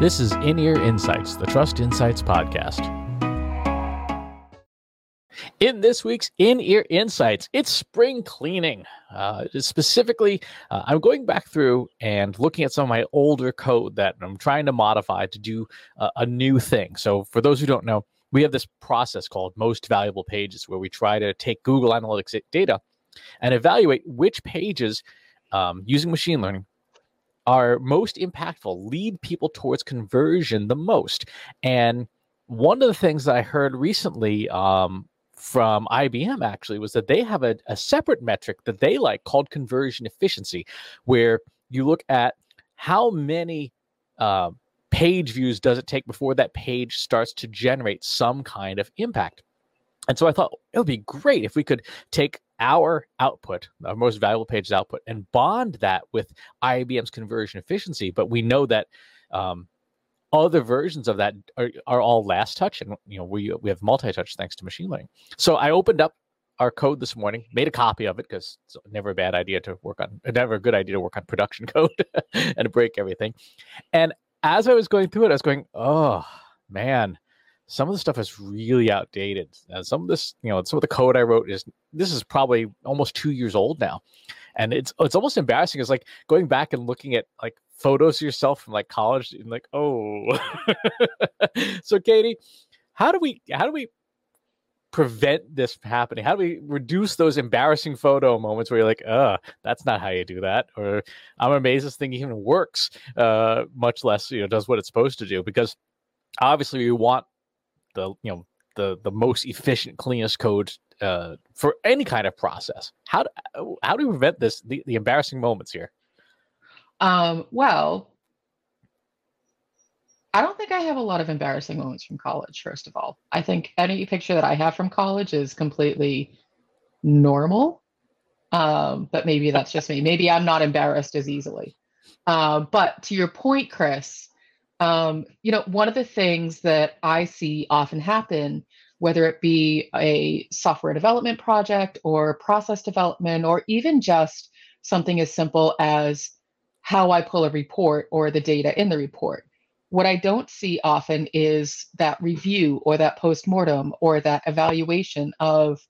This is In Ear Insights, the Trust Insights podcast. In this week's In Ear Insights, it's spring cleaning. Uh, specifically, uh, I'm going back through and looking at some of my older code that I'm trying to modify to do uh, a new thing. So, for those who don't know, we have this process called Most Valuable Pages where we try to take Google Analytics data and evaluate which pages um, using machine learning are most impactful, lead people towards conversion the most. And one of the things that I heard recently um, from IBM actually was that they have a, a separate metric that they like called conversion efficiency, where you look at how many uh, page views does it take before that page starts to generate some kind of impact. And so I thought it would be great if we could take our output, our most valuable pages output, and bond that with IBM's conversion efficiency. But we know that um, other versions of that are, are all last touch, and you know we we have multi-touch thanks to machine learning. So I opened up our code this morning, made a copy of it because it's never a bad idea to work on, never a good idea to work on production code and break everything. And as I was going through it, I was going, oh man, some of the stuff is really outdated. Uh, some of this, you know, some of the code I wrote is this is probably almost two years old now, and it's it's almost embarrassing. It's like going back and looking at like photos of yourself from like college and like, oh. so Katie, how do we how do we prevent this from happening? How do we reduce those embarrassing photo moments where you're like, uh, that's not how you do that? Or I'm amazed this thing even works, uh, much less, you know, does what it's supposed to do. Because obviously we want the you know the the most efficient, cleanest code uh, for any kind of process. How do, how do we prevent this the, the embarrassing moments here? Um, well, I don't think I have a lot of embarrassing moments from college. First of all, I think any picture that I have from college is completely normal. Um, but maybe that's just me. Maybe I'm not embarrassed as easily. Uh, but to your point, Chris, um, you know, one of the things that I see often happen, whether it be a software development project or process development, or even just something as simple as how I pull a report or the data in the report. What I don't see often is that review or that postmortem or that evaluation of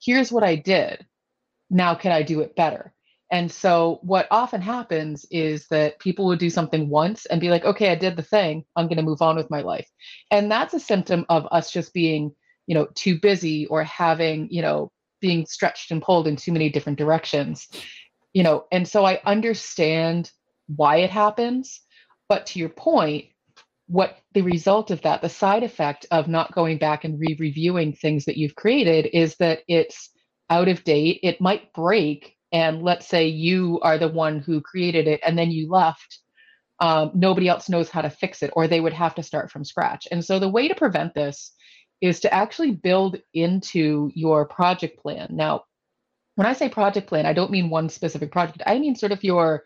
here's what I did. Now, can I do it better? And so what often happens is that people will do something once and be like, okay, I did the thing. I'm going to move on with my life. And that's a symptom of us just being, you know, too busy or having, you know, being stretched and pulled in too many different directions. You know, and so I understand why it happens, but to your point, what the result of that, the side effect of not going back and re-reviewing things that you've created is that it's out of date. It might break and let's say you are the one who created it and then you left um, nobody else knows how to fix it or they would have to start from scratch. And so the way to prevent this is to actually build into your project plan. Now when i say project plan i don't mean one specific project. I mean sort of your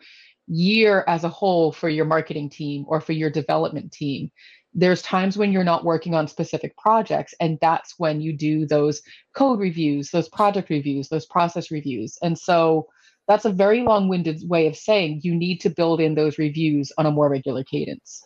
year as a whole for your marketing team or for your development team there's times when you're not working on specific projects and that's when you do those code reviews those project reviews those process reviews. And so that's a very long-winded way of saying you need to build in those reviews on a more regular cadence.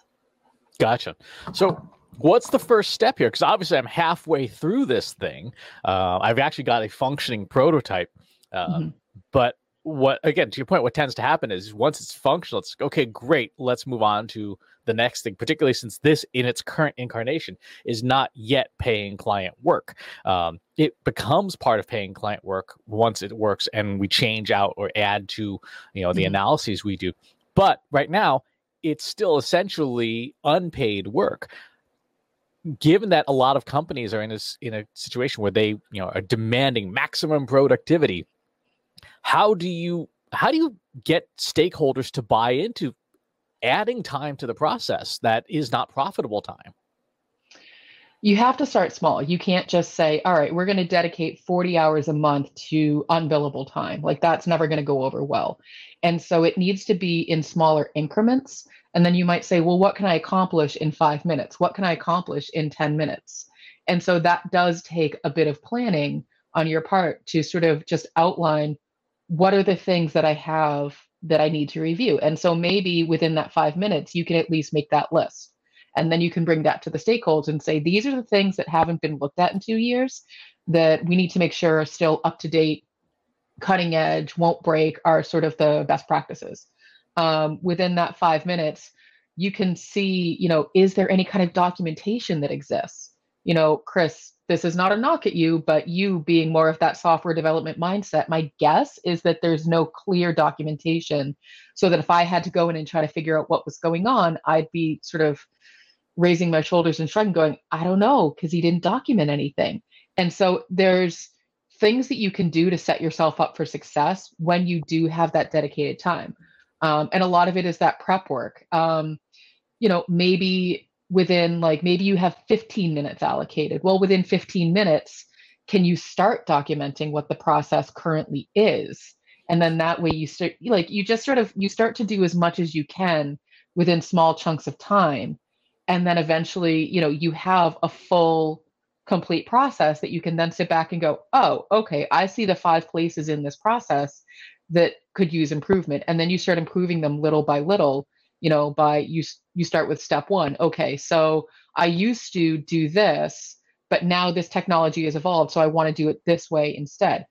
Gotcha. So what's the first step here? Because obviously i'm halfway through this thing. Uh, i've actually got a functioning prototype uh, mm-hmm. but what again to your point what tends to happen is once it's functional it's okay great let's move on to the next thing, particularly since this in its current incarnation is not yet paying client work. Um, it becomes part of paying client work once it works and we change out or add to you know the mm-hmm. analyses we do. But right now, it's still essentially unpaid work given that a lot of companies are in a, in a situation where they you know are demanding maximum productivity how do you how do you get stakeholders to buy into adding time to the process that is not profitable time. You have to start small. You can't just say all right we're going to dedicate 40 hours a month to unbillable time. Like that's never going to go over well. And so it needs to be in smaller increments. And then you might say well what can i accomplish in 5 minutes? What can i accomplish in 10 minutes? And so that does take a bit of planning on your part to sort of just outline what are the things that i have that I need to review. And so maybe within that five minutes, you can at least make that list. And then you can bring that to the stakeholders and say, these are the things that haven't been looked at in two years that we need to make sure are still up to date, cutting edge, won't break, are sort of the best practices. Um, within that five minutes, you can see, you know, is there any kind of documentation that exists? You know, Chris, this is not a knock at you, but you being more of that software development mindset, my guess is that there's no clear documentation. So that if I had to go in and try to figure out what was going on, I'd be sort of raising my shoulders and shrugging, going, I don't know, because he didn't document anything. And so there's things that you can do to set yourself up for success when you do have that dedicated time. Um, and a lot of it is that prep work. Um, you know, maybe within like maybe you have 15 minutes allocated. Well, within 15 minutes, can you start documenting what the process currently is? And then that way you start like you just sort of you start to do as much as you can within small chunks of time. And then eventually, you know, you have a full complete process that you can then sit back and go, oh, okay, I see the five places in this process that could use improvement. And then you start improving them little by little you know by you you start with step one okay so i used to do this but now this technology has evolved so i want to do it this way instead.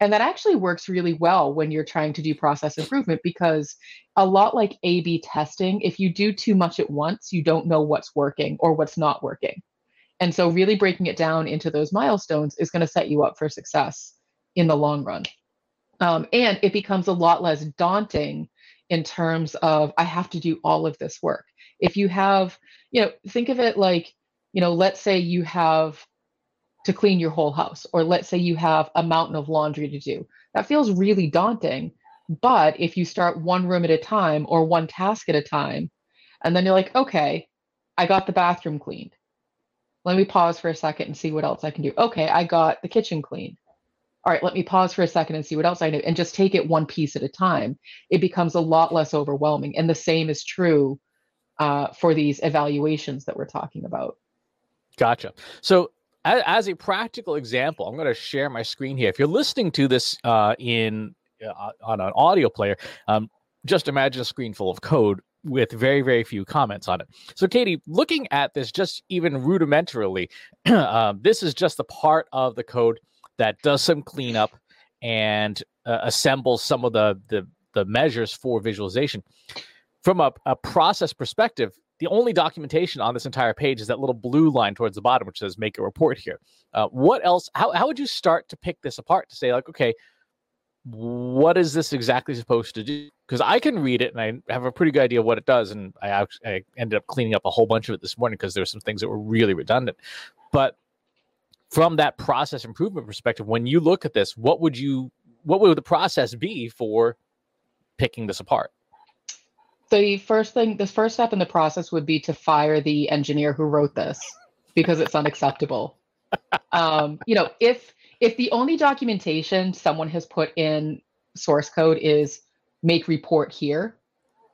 And that actually works really well when you're trying to do process improvement because a lot like a b testing if you do too much at once you don't know what's working or what's not working. And so really breaking it down into those milestones is going to set you up for success in the long run. Um, and it becomes a lot less daunting in terms of I have to do all of this work. If you have, you know, think of it like, you know, let's say you have to clean your whole house, or let's say you have a mountain of laundry to do. That feels really daunting. But if you start one room at a time or one task at a time, and then you're like, okay, I got the bathroom cleaned. Let me pause for a second and see what else I can do. Okay, I got the kitchen cleaned all right, let me pause for a second and see what else I know, and just take it one piece at a time, it becomes a lot less overwhelming. And the same is true uh, for these evaluations that we're talking about. Gotcha. So, as, as a practical example, I'm going to share my screen here. If you're listening to this uh, in uh, on an audio player, um, just imagine a screen full of code with very very few comments on it so katie looking at this just even rudimentarily um, this is just a part of the code that does some cleanup and uh, assembles some of the, the the measures for visualization. From a, a process perspective, the only documentation on this entire page is that little blue line towards the bottom, which says "Make a report" here. Uh, what else? How how would you start to pick this apart to say like, okay, what is this exactly supposed to do? Because I can read it and I have a pretty good idea what it does, and I, I ended up cleaning up a whole bunch of it this morning because there were some things that were really redundant. But from that process improvement perspective, when you look at this, what would you what would the process be for picking this apart? The first thing, the first step in the process would be to fire the engineer who wrote this because it's unacceptable. um, you know, if if the only documentation someone has put in source code is make report here,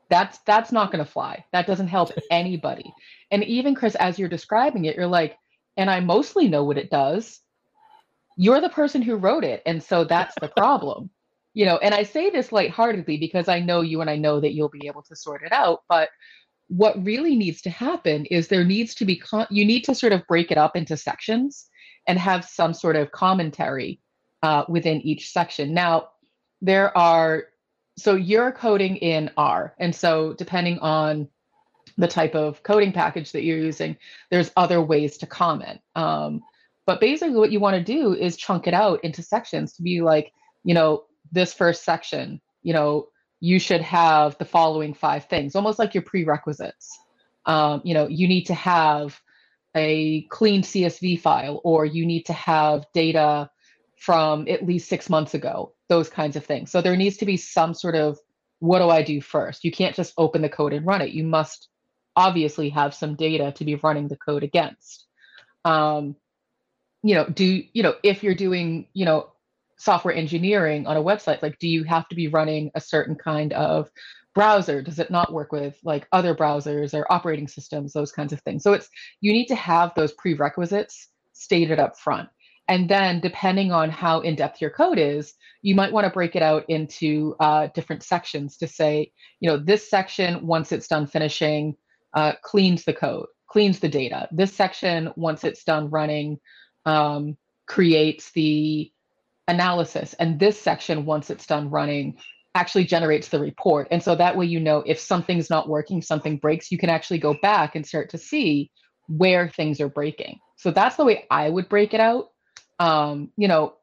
that's that's not going to fly. That doesn't help anybody. And even Chris, as you're describing it, you're like, and I mostly know what it does. You're the person who wrote it. And so that's the problem. you know, and I say this lightheartedly because I know you and I know that you'll be able to sort it out. But what really needs to happen is there needs to be, con- you need to sort of break it up into sections and have some sort of commentary uh, within each section. Now, there are, so you're coding in R. And so depending on the type of coding package that you're using, there's other ways to comment. Um, but basically, what you want to do is chunk it out into sections to be like, you know, this first section, you know, you should have the following five things, almost like your prerequisites. Um, you know, you need to have a clean CSV file, or you need to have data from at least six months ago, those kinds of things. So there needs to be some sort of what do I do first? You can't just open the code and run it. You must obviously have some data to be running the code against. Um, you know, do you know if you're doing you know software engineering on a website, like do you have to be running a certain kind of browser? Does it not work with like other browsers or operating systems, those kinds of things? So it's you need to have those prerequisites stated up front. And then, depending on how in depth your code is, you might want to break it out into uh, different sections to say, you know, this section, once it's done finishing, uh, cleans the code, cleans the data. This section, once it's done running, um, creates the analysis. And this section, once it's done running, actually generates the report. And so that way, you know, if something's not working, something breaks, you can actually go back and start to see where things are breaking. So that's the way I would break it out. Um, you know,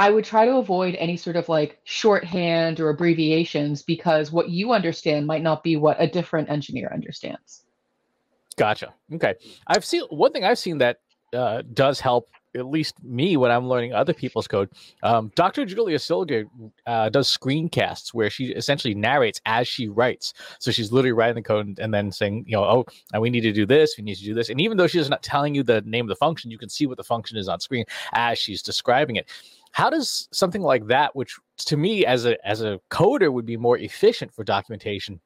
I would try to avoid any sort of like shorthand or abbreviations because what you understand might not be what a different engineer understands. Gotcha. Okay. I've seen one thing I've seen that uh, does help at least me when I'm learning other people's code. Um, Dr. Julia Silge uh, does screencasts where she essentially narrates as she writes. So she's literally writing the code and then saying, you know, oh, and we need to do this, we need to do this. And even though she's not telling you the name of the function, you can see what the function is on screen as she's describing it. How does something like that, which to me as a as a coder would be more efficient for documentation,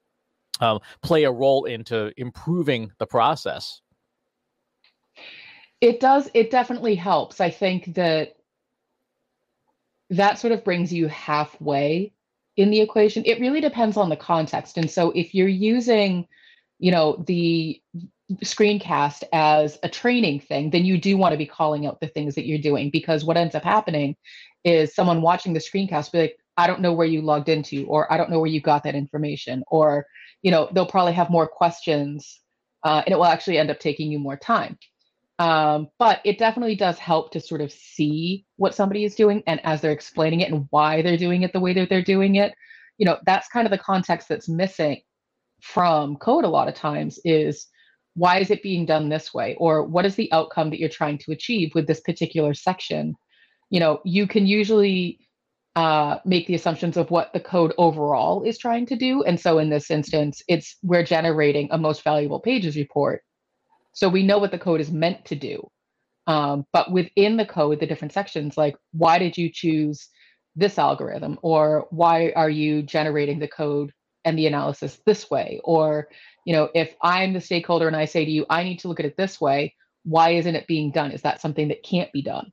um, play a role into improving the process? It does. It definitely helps. I think that that sort of brings you halfway in the equation. It really depends on the context. And so if you're using, you know, the screencast as a training thing, then you do want to be calling out the things that you're doing because what ends up happening is someone watching the screencast be like, I don't know where you logged into, or I don't know where you got that information, or you know, they'll probably have more questions, uh, and it will actually end up taking you more time. Um, but it definitely does help to sort of see what somebody is doing and as they're explaining it and why they're doing it the way that they're doing it. You know, that's kind of the context that's missing from code a lot of times is why is it being done this way or what is the outcome that you're trying to achieve with this particular section you know you can usually uh, make the assumptions of what the code overall is trying to do and so in this instance it's we're generating a most valuable pages report so we know what the code is meant to do. Um, but within the code, the different sections, like why did you choose this algorithm? Or why are you generating the code and the analysis this way? Or, you know, if I'm the stakeholder and I say to you, I need to look at it this way, why isn't it being done? Is that something that can't be done?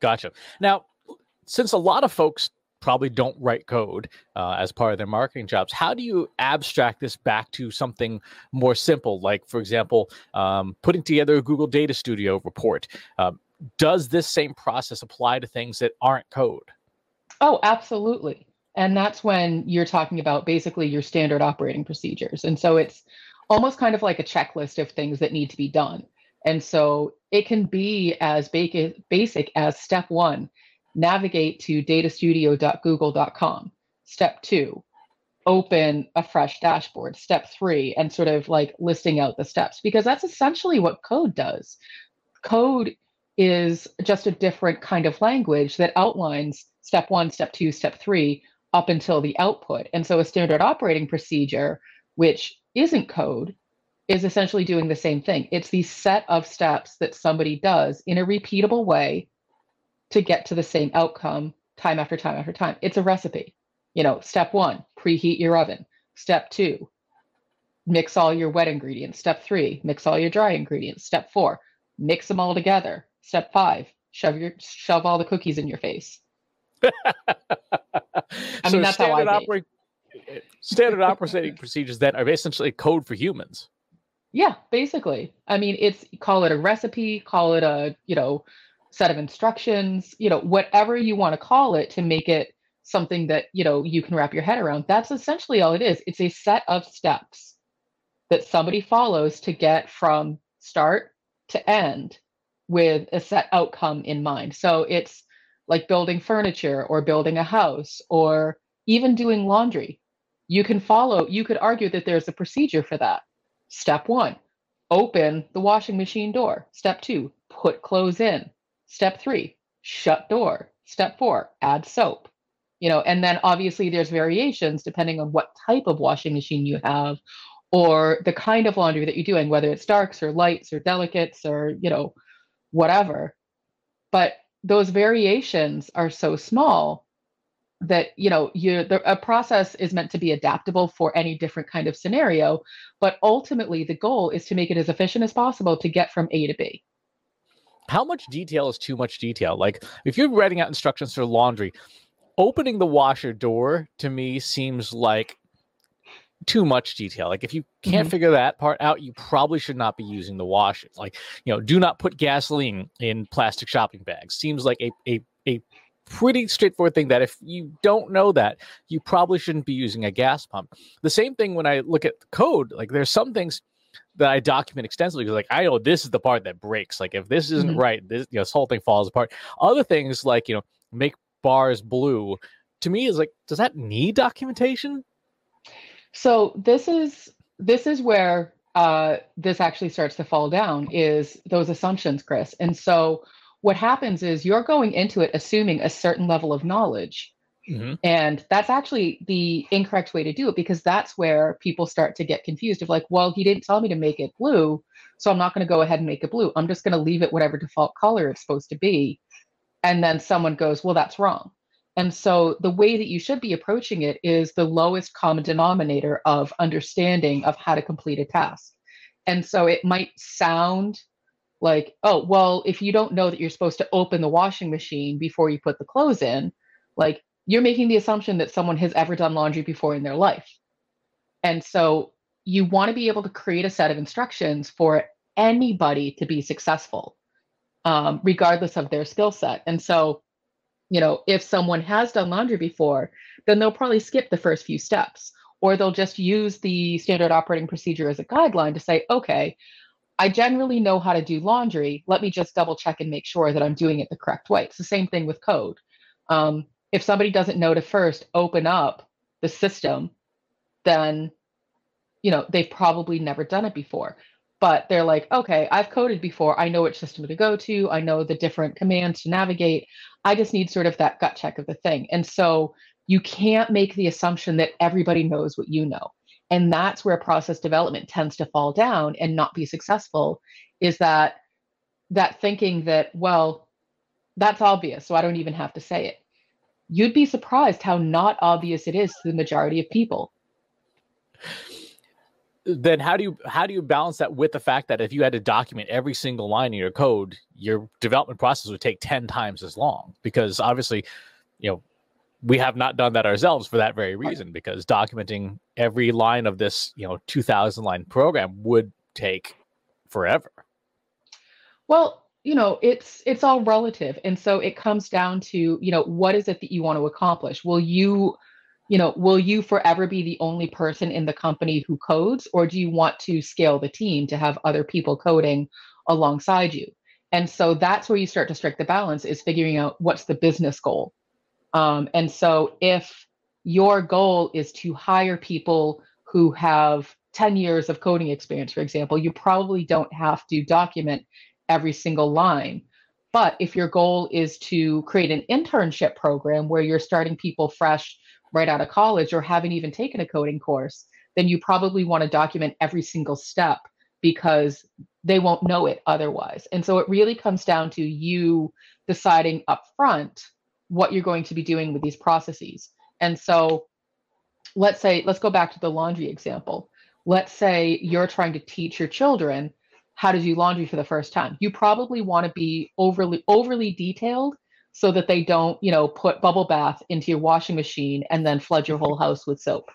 Gotcha. Now, since a lot of folks probably don't write code uh, as part of their marketing jobs. How do you abstract this back to something more simple? Like, for example, um, putting together a Google Data Studio report. Uh, does this same process apply to things that aren't code? Oh, absolutely. And that's when you're talking about basically your standard operating procedures. And so it's almost kind of like a checklist of things that need to be done. And so it can be as basic as step one navigate to datastudio.google.com. Step two, open a fresh dashboard. Step three, and sort of like listing out the steps because that's essentially what code does. Code is just a different kind of language that outlines step one, step two, step three up until the output. And so a standard operating procedure, which isn't code, is essentially doing the same thing. It's the set of steps that somebody does in a repeatable way to get to the same outcome time after time after time. It's a recipe. You know, step one, preheat your oven. Step two, mix all your wet ingredients. Step three, mix all your dry ingredients. Step four, mix them all together. Step five, shove your shove all the cookies in your face. I mean, that's how I operate. Eh, standard operating procedures that are essentially code for humans. Yeah, basically. I mean, it's call it a recipe, call it a you know set of instructions, you know, whatever you want to call it to make it something that, you know, you can wrap your head around. That's essentially all it is. It's a set of steps that somebody follows to get from start to end with a set outcome in mind. So it's like building furniture or building a house or even doing laundry. You can follow, you could argue that there's a procedure for that. Step one, open the washing machine door. Step two, put clothes in. Step three, shut door. Step four, add soap. You know, and then obviously there's variations depending on what type of washing machine you have or the kind of laundry that you're doing, whether it's darks or lights or delicates or, you know, whatever. But those variations are so small that you know you the, a process is meant to be adaptable for any different kind of scenario but ultimately the goal is to make it as efficient as possible to get from a to b how much detail is too much detail? Like if you're writing out instructions for laundry, opening the washer door to me seems like too much detail. Like if you can't mm-hmm. figure that part out, you probably should not be using the washes. Like, you know, do not put gasoline in plastic shopping bags. Seems like a a a pretty straightforward thing that if you don't know that, you probably shouldn't be using a gas pump. The same thing when I look at the code, like there's some things that I document extensively because like I know this is the part that breaks. Like if this isn't mm-hmm. right, this you know, this whole thing falls apart. Other things like, you know, make bars blue to me is like, does that need documentation? So this is this is where uh, this actually starts to fall down is those assumptions, Chris. And so what happens is you're going into it assuming a certain level of knowledge. Mm-hmm. And that's actually the incorrect way to do it because that's where people start to get confused of like, well, he didn't tell me to make it blue. So I'm not going to go ahead and make it blue. I'm just going to leave it whatever default color it's supposed to be. And then someone goes, well, that's wrong. And so the way that you should be approaching it is the lowest common denominator of understanding of how to complete a task. And so it might sound like, oh, well, if you don't know that you're supposed to open the washing machine before you put the clothes in, like you're making the assumption that someone has ever done laundry before in their life. And so you want to be able to create a set of instructions for anybody to be successful, um, regardless of their skill set. And so you know, if someone has done laundry before, then they'll probably skip the first few steps or they'll just use the standard operating procedure as a guideline to say, okay, I generally know how to do laundry. Let me just double check and make sure that I'm doing it the correct way. It's the same thing with code. Um, if somebody doesn't know to first open up the system, then you know they've probably never done it before but they're like, okay, I've coded before. I know which system to go to. I know the different commands to navigate. I just need sort of that gut check of the thing. And so you can't make the assumption that everybody knows what you know. And that's where process development tends to fall down and not be successful is that that thinking that, well, that's obvious, so I don't even have to say it. You'd be surprised how not obvious it is to the majority of people then how do you how do you balance that with the fact that if you had to document every single line in your code your development process would take 10 times as long? Because obviously you know we have not done that ourselves for that very reason because documenting every line of this you know 2000 line program would take forever. Well you know it's it's all relative and so it comes down to you know what is it that you want to accomplish? Will you you know, will you forever be the only person in the company who codes, or do you want to scale the team to have other people coding alongside you? And so that's where you start to strike the balance is figuring out what's the business goal. Um, and so if your goal is to hire people who have 10 years of coding experience, for example, you probably don't have to document every single line. But if your goal is to create an internship program where you're starting people fresh right out of college or haven't even taken a coding course, then you probably want to document every single step because they won't know it otherwise. And so it really comes down to you deciding upfront what you're going to be doing with these processes. And so let's say, let's go back to the laundry example. Let's say you're trying to teach your children how to do laundry for the first time. You probably want to be overly overly detailed so that they don't, you know, put bubble bath into your washing machine and then flood your whole house with soap.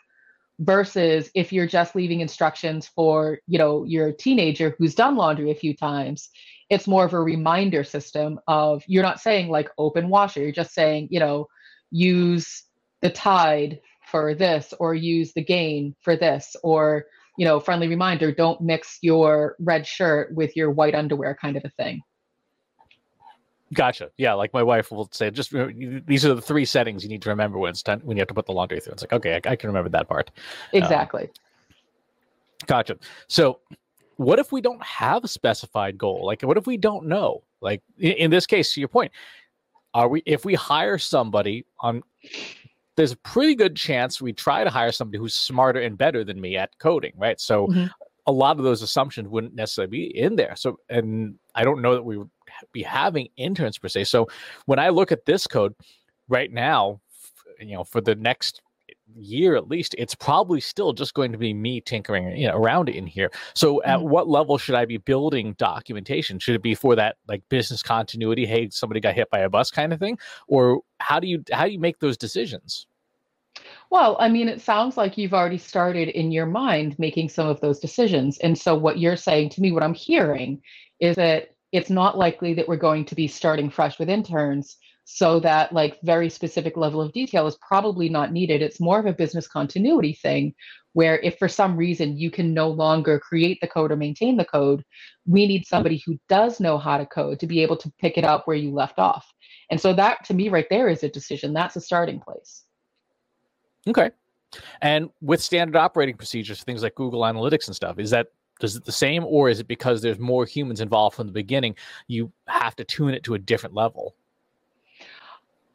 Versus if you're just leaving instructions for, you know, your teenager who's done laundry a few times, it's more of a reminder system of you're not saying like open washer, you're just saying, you know, use the tide for this or use the gain for this or you know friendly reminder don't mix your red shirt with your white underwear kind of a thing Gotcha. Yeah, like my wife will say, just these are the three settings you need to remember when it's time when you have to put the laundry through. It's like, okay, I, I can remember that part. Exactly. Um, gotcha. So, what if we don't have a specified goal? Like, what if we don't know? Like, in, in this case, to your point, are we if we hire somebody on? There's a pretty good chance we try to hire somebody who's smarter and better than me at coding, right? So, mm-hmm. a lot of those assumptions wouldn't necessarily be in there. So, and I don't know that we be having interns per se. So when I look at this code right now, you know, for the next year at least, it's probably still just going to be me tinkering you know, around in here. So at mm-hmm. what level should I be building documentation? Should it be for that like business continuity? Hey, somebody got hit by a bus kind of thing, or how do you how do you make those decisions? Well, I mean, it sounds like you've already started in your mind making some of those decisions. And so, what you're saying to me, what I'm hearing is that it's not likely that we're going to be starting fresh with interns. So, that like very specific level of detail is probably not needed. It's more of a business continuity thing where if for some reason you can no longer create the code or maintain the code, we need somebody who does know how to code to be able to pick it up where you left off. And so, that to me, right there is a decision. That's a starting place. Okay. And with standard operating procedures, things like Google Analytics and stuff, is that does it the same, or is it because there's more humans involved from the beginning? You have to tune it to a different level.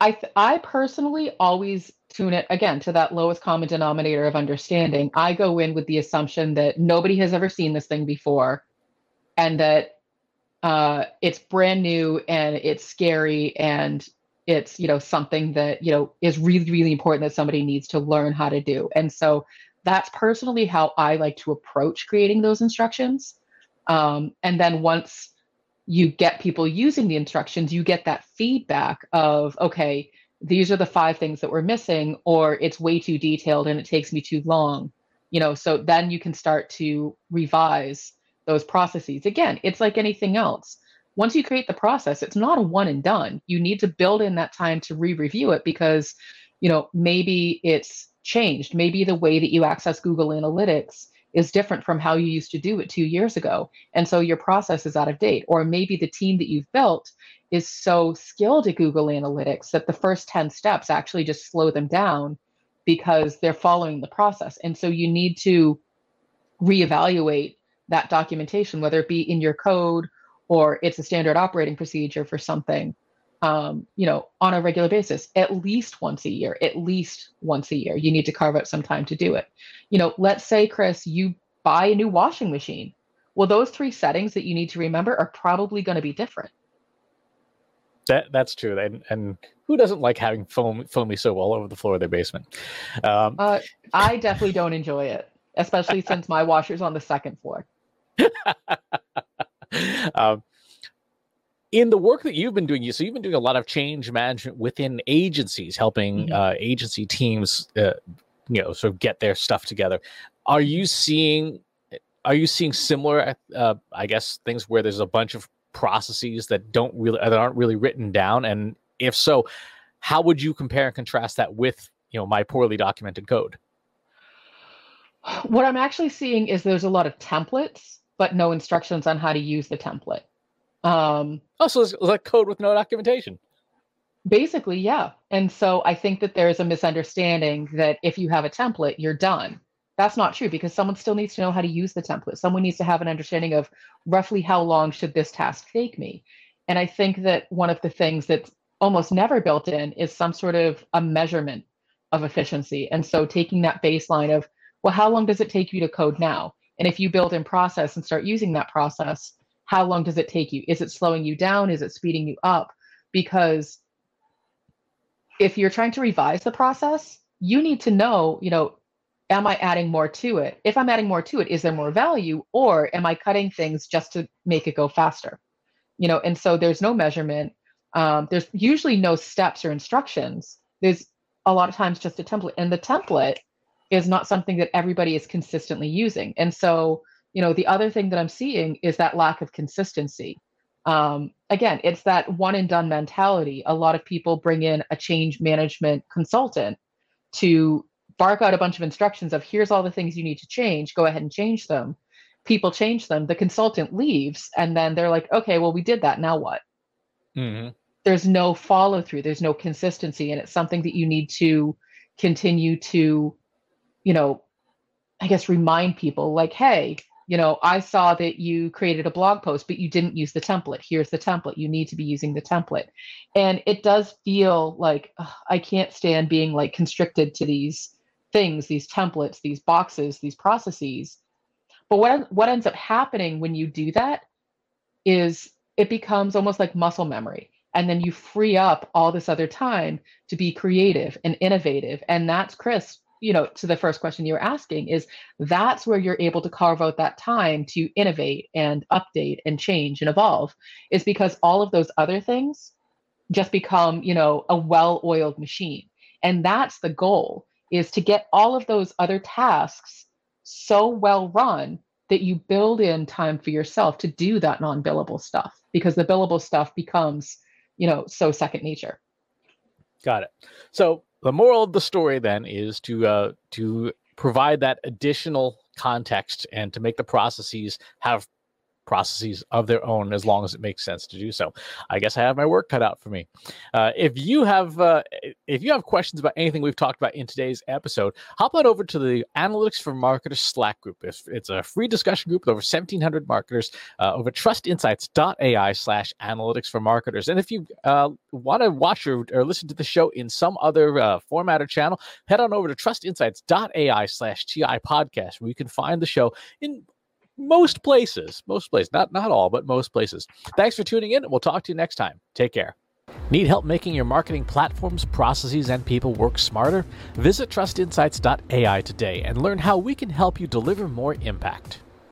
I th- I personally always tune it again to that lowest common denominator of understanding. I go in with the assumption that nobody has ever seen this thing before, and that uh, it's brand new and it's scary and it's you know something that you know is really really important that somebody needs to learn how to do and so that's personally how i like to approach creating those instructions. Um, and then once you get people using the instructions you get that feedback of okay these are the five things that we're missing or it's way too detailed and it takes me too long you know so then you can start to revise those processes. Again it's like anything else. Once you create the process, it's not a one and done. You need to build in that time to re-review it because, you know, maybe it's changed. Maybe the way that you access Google Analytics is different from how you used to do it two years ago. And so your process is out of date. Or maybe the team that you've built is so skilled at Google Analytics that the first 10 steps actually just slow them down because they're following the process. And so you need to reevaluate that documentation, whether it be in your code or it's a standard operating procedure for something um, you know on a regular basis at least once a year at least once a year. You need to carve out some time to do it. You know let's say chris you buy a new washing machine. Well those three settings that you need to remember are probably going to be different. That that's true and, and who doesn't like having foam foamy soap all over the floor of their basement? Um, uh, i definitely don't enjoy it especially since my washer's on the second floor. Um, in the work that you've been doing, you so you've been doing a lot of change management within agencies, helping mm-hmm. uh, agency teams, uh, you know, sort of get their stuff together. Are you seeing? Are you seeing similar, uh, I guess, things where there's a bunch of processes that don't really that aren't really written down? And if so, how would you compare and contrast that with, you know, my poorly documented code? What I'm actually seeing is there's a lot of templates but no instructions on how to use the template. Um, oh, so it's like code with no documentation. Basically, yeah. And so I think that there's a misunderstanding that if you have a template, you're done. That's not true because someone still needs to know how to use the template. Someone needs to have an understanding of roughly how long should this task take me. And I think that one of the things that's almost never built in is some sort of a measurement of efficiency. And so taking that baseline of, well, how long does it take you to code now? And if you build in process and start using that process, how long does it take you? Is it slowing you down? Is it speeding you up? Because if you're trying to revise the process, you need to know, you know, am I adding more to it? If I'm adding more to it, is there more value or am I cutting things just to make it go faster? You know, and so there's no measurement. Um, there's usually no steps or instructions. There's a lot of times just a template. And the template is not something that everybody is consistently using. And so, you know, the other thing that I'm seeing is that lack of consistency. Um, again, it's that one and done mentality. A lot of people bring in a change management consultant to bark out a bunch of instructions of here's all the things you need to change, go ahead and change them. People change them, the consultant leaves, and then they're like, okay, well, we did that. Now what? Mm-hmm. There's no follow through, there's no consistency, and it's something that you need to continue to you know, I guess remind people like, hey, you know, I saw that you created a blog post, but you didn't use the template. Here's the template. You need to be using the template. And it does feel like ugh, I can't stand being like constricted to these things, these templates, these boxes, these processes. But what what ends up happening when you do that is it becomes almost like muscle memory. And then you free up all this other time to be creative and innovative. And that's Chris you know to the first question you were asking is that's where you're able to carve out that time to innovate and update and change and evolve is because all of those other things just become you know a well-oiled machine. And that's the goal is to get all of those other tasks so well run that you build in time for yourself to do that non-billable stuff because the billable stuff becomes you know so second nature. Got it. So the moral of the story then is to uh, to provide that additional context and to make the processes have processes of their own as long as it makes sense to do so. I guess I have my work cut out for me. Uh, if you have uh, if you have questions about anything we've talked about in today's episode, hop on over to the Analytics for Marketers Slack group. It's, it's a free discussion group with over 1,700 marketers uh, over trustinsights.ai slash analytics for marketers. And if you uh, want to watch or, or, listen to the show in some other uh, format or channel, head on over to trustinsights.ai slash TI podcast where you can find the show in most places, most places, not not all, but most places. Thanks for tuning in. and We'll talk to you next time. Take care. Need help making your marketing platforms, processes, and people work smarter? Visit trustinsights.ai today and learn how we can help you deliver more impact.